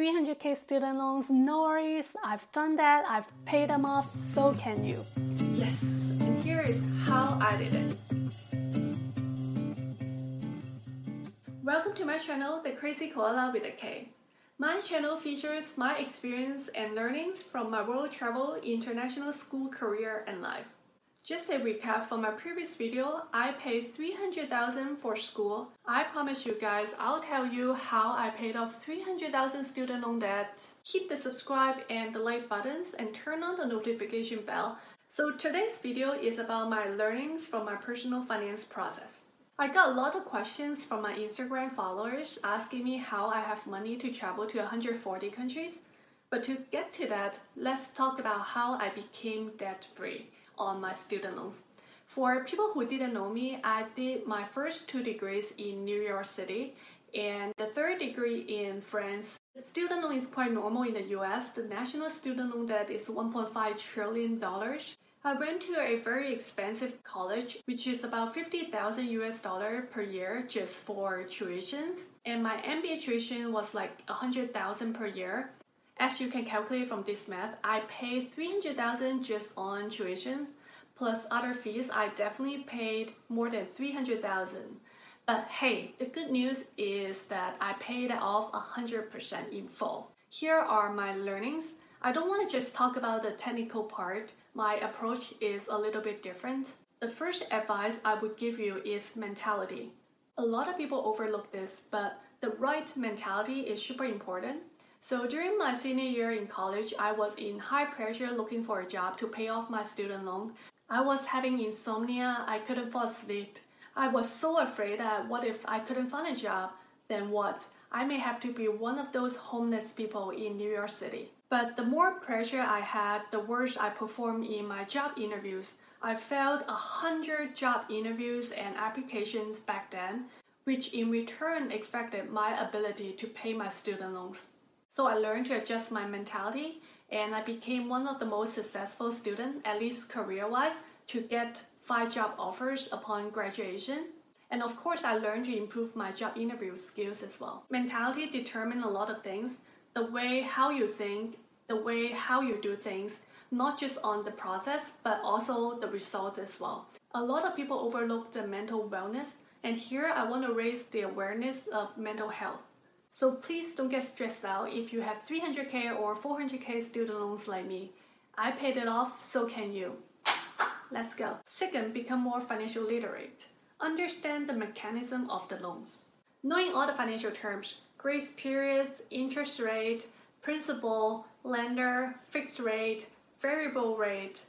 300k student loans, no worries. I've done that. I've paid them off. So can you. Yes, and here is how I did it. Welcome to my channel, The Krazy Koala with a K. My channel features my experience and learnings from my world travel, international school career, and life. Just a recap from my previous video, I paid 300,000 for school. I promise you guys, I'll tell you how I paid off 300,000 student loan debt. Hit the subscribe and the like buttons and turn on the notification bell. So today's video is about my learnings from my personal finance process. I got a lot of questions from my Instagram followers asking me how I have money to travel to 140 countries. But to get to that, let's talk about how I became debt free on my student loans. For people who didn't know me, I did my first two degrees in New York City and the third degree in France. Student loan is quite normal in the US. The national student loan debt is $1.5 trillion. I went to a very expensive college, which is about 50,000 US dollar per year just for tuitions. And my MBA tuition was like 100,000 per year. As you can calculate from this math, I paid 300,000 just on tuition plus other fees. I definitely paid more than 300,000. But hey, the good news is that I paid off 100% in full. Here are my learnings. I don't want to just talk about the technical part. My approach is a little bit different. The first advice I would give you is mentality. A lot of people overlook this, but the right mentality is super important. So during my senior year in college, I was in high pressure looking for a job to pay off my student loan. I was having insomnia, I couldn't fall asleep. I was so afraid that what if I couldn't find a job? Then what? I may have to be one of those homeless people in New York City. But the more pressure I had, the worse I performed in my job interviews. I failed a hundred job interviews and applications back then, which in return affected my ability to pay my student loans. So I learned to adjust my mentality and I became one of the most successful students, at least career-wise, to get five job offers upon graduation. And of course, I learned to improve my job interview skills as well. Mentality determines a lot of things. The way how you think, the way how you do things, not just on the process, but also the results as well. A lot of people overlook the mental wellness, and here I want to raise the awareness of mental health. So please don't get stressed out if you have 300k or 400k student loans like me. I paid it off, so can you. Let's go. Second, become more financial literate. Understand the mechanism of the loans. Knowing all the financial terms, grace periods, interest rate, principal, lender, fixed rate, variable rate.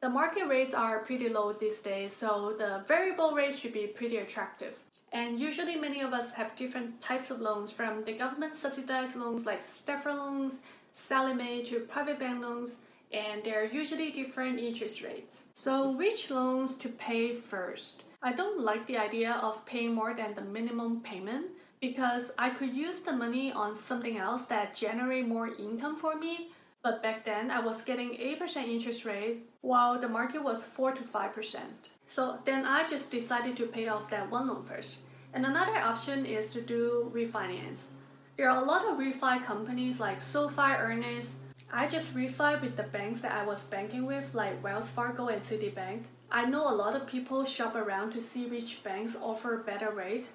The market rates are pretty low these days, so the variable rate should be pretty attractive. And usually many of us have different types of loans from the government subsidized loans like Stafford loans, Sallie Mae to private bank loans, and they're usually different interest rates. So which loans to pay first? I don't like the idea of paying more than the minimum payment because I could use the money on something else that generate more income for me. But back then I was getting 8% interest rate while the market was 4 to 5%. So then I just decided to pay off that one loan first. And another option is to do refinance. There are a lot of refi companies like SoFi, Earnest. I just refi with the banks that I was banking with, like Wells Fargo and Citibank. I know a lot of people shop around to see which banks offer better rate.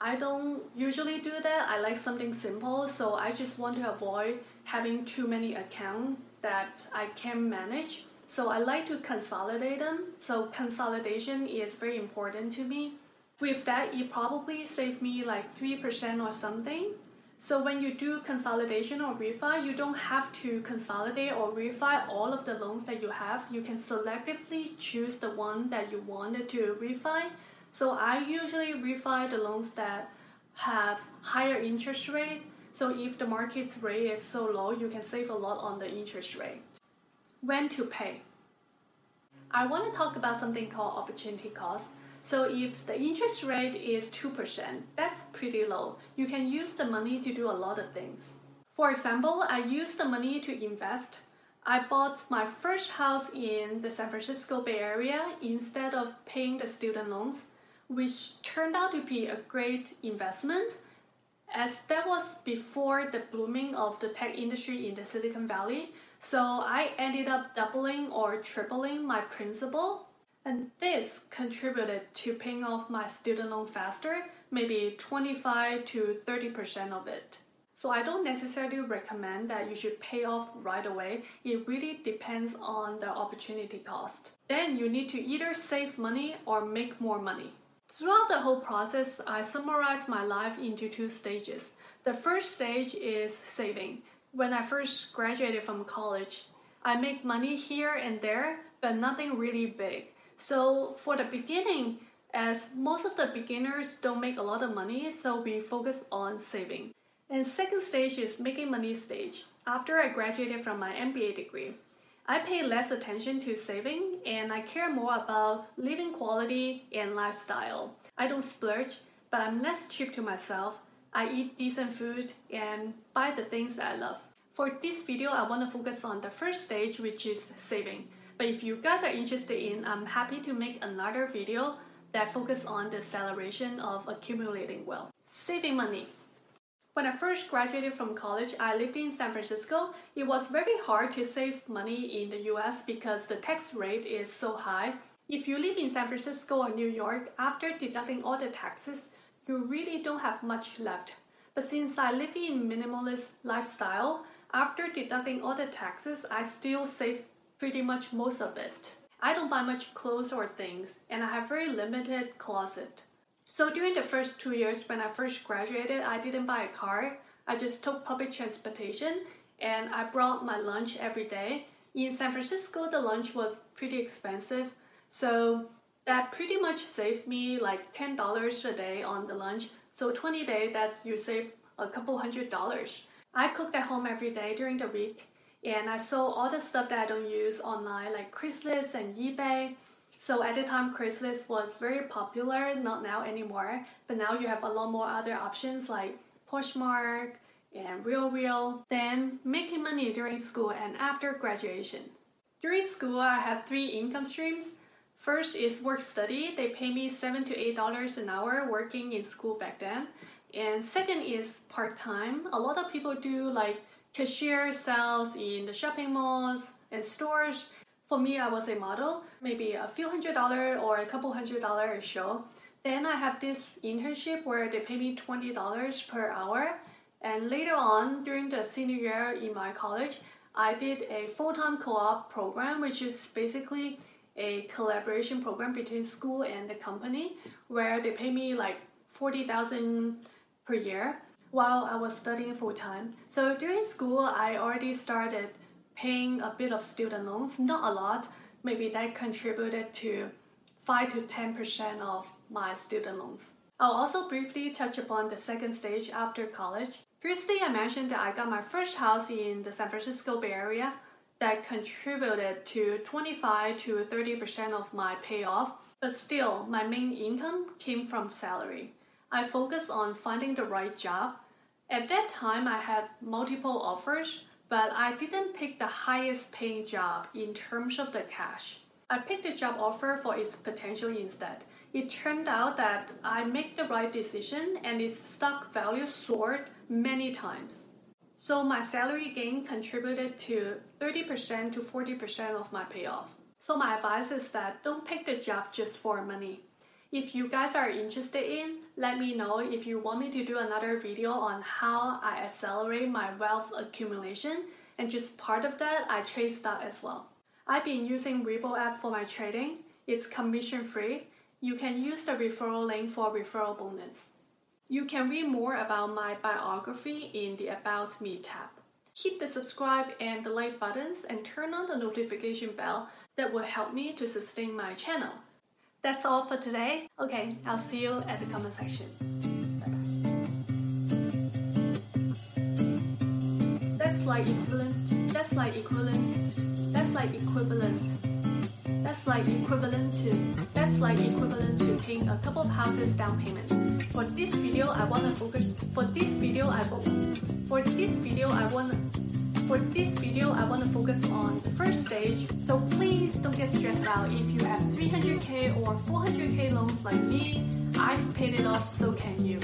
I don't usually do that. I like something simple, so I just want to avoid having too many accounts that I can't manage. So I like to consolidate them. So consolidation is very important to me. With that, it probably saved me like 3% or something. So when you do consolidation or refi, you don't have to consolidate or refi all of the loans that you have. You can selectively choose the one that you wanted to refi. So I usually refi the loans that have higher interest rate. So if the market's rate is so low, you can save a lot on the interest rate. When to pay? I want to talk about something called opportunity cost. So if the interest rate is 2%, that's pretty low. You can use the money to do a lot of things. For example, I used the money to invest. I bought my first house in the San Francisco Bay Area instead of paying the student loans, which turned out to be a great investment. As that was before the blooming of the tech industry in the Silicon Valley. So I ended up doubling or tripling my principal. And this contributed to paying off my student loan faster, maybe 25 to 30% of it. So I don't necessarily recommend that you should pay off right away. It really depends on the opportunity cost. Then you need to either save money or make more money. Throughout the whole process, I summarized my life into two stages. The first stage is saving. When I first graduated from college, I make money here and there, but nothing really big. So for the beginning, as most of the beginners don't make a lot of money, so we focus on saving. And second stage is making money stage. After I graduated from my MBA degree, I pay less attention to saving and I care more about living quality and lifestyle. I don't splurge, but I'm less cheap to myself. I eat decent food and buy the things that I love. For this video, I want to focus on the first stage, which is saving. But if you guys are interested in, I'm happy to make another video that focus on the celebration of accumulating wealth. Saving money. When I first graduated from college, I lived in San Francisco. It was very hard to save money in the US because the tax rate is so high. If you live in San Francisco or New York, after deducting all the taxes, you really don't have much left. But since I live in minimalist lifestyle, after deducting all the taxes, I still save pretty much most of it. I don't buy much clothes or things, and I have very limited closet. So during the first two years when I first graduated, I didn't buy a car. I just took public transportation and I brought my lunch every day. In San Francisco, the lunch was pretty expensive. So that pretty much saved me like $10 a day on the lunch. So 20 days, that's you save a couple hundred dollars. I cooked at home every day during the week and I sold all the stuff that I don't use online like Craigslist and eBay. So at the time, Craigslist was very popular, not now anymore, but now you have a lot more other options like Poshmark and RealReal. Then making money during school and after graduation. During school, I have three income streams. First is work study. They pay me seven to eight dollars an hour working in school back then. And second is part time. A lot of people do like cashier sales in the shopping malls and stores. For me, I was a model, maybe a few hundred dollar or a couple hundred dollar a show. Then I have this internship where they pay me $20 per hour. And later on, during the senior year in my college, I did a full time co op program, which is basically a collaboration program between school and the company where they pay me like 40000 per year while I was studying full time. So during school, I already started paying a bit of student loans, not a lot. Maybe that contributed to 5 to 10% of my student loans. I'll also briefly touch upon the second stage after college. Firstly, I mentioned that I got my first house in the San Francisco Bay Area that contributed to 25 to 30% of my payoff, but still, my main income came from salary. I focused on finding the right job. At that time, I had multiple offers, but I didn't pick the highest paying job in terms of the cash. I picked the job offer for its potential instead. It turned out that I made the right decision and its stock value soared many times. So my salary gain contributed to 30% to 40% of my payoff. So my advice is that don't pick the job just for money. If you guys are interested in, let me know if you want me to do another video on how I accelerate my wealth accumulation and just part of that, I trade stock as well. I've been using Webull app for my trading. It's commission free. You can use the referral link for referral bonus. You can read more about my biography in the About Me tab. Hit the subscribe and the like buttons and turn on the notification bell that will help me to sustain my channel. That's all for today. Okay, I'll see you at the comment section. Bye-bye. That's like equivalent. That's like equivalent. That's like equivalent. That's like equivalent to. That's like equivalent to paying a couple of houses down payment. For this video, I wanna focus. For this video, I want. for this video, I wanna for this video, I want to focus on the first stage, so please don't get stressed out if you have 300k or 400k loans like me. I've paid it off, so can you.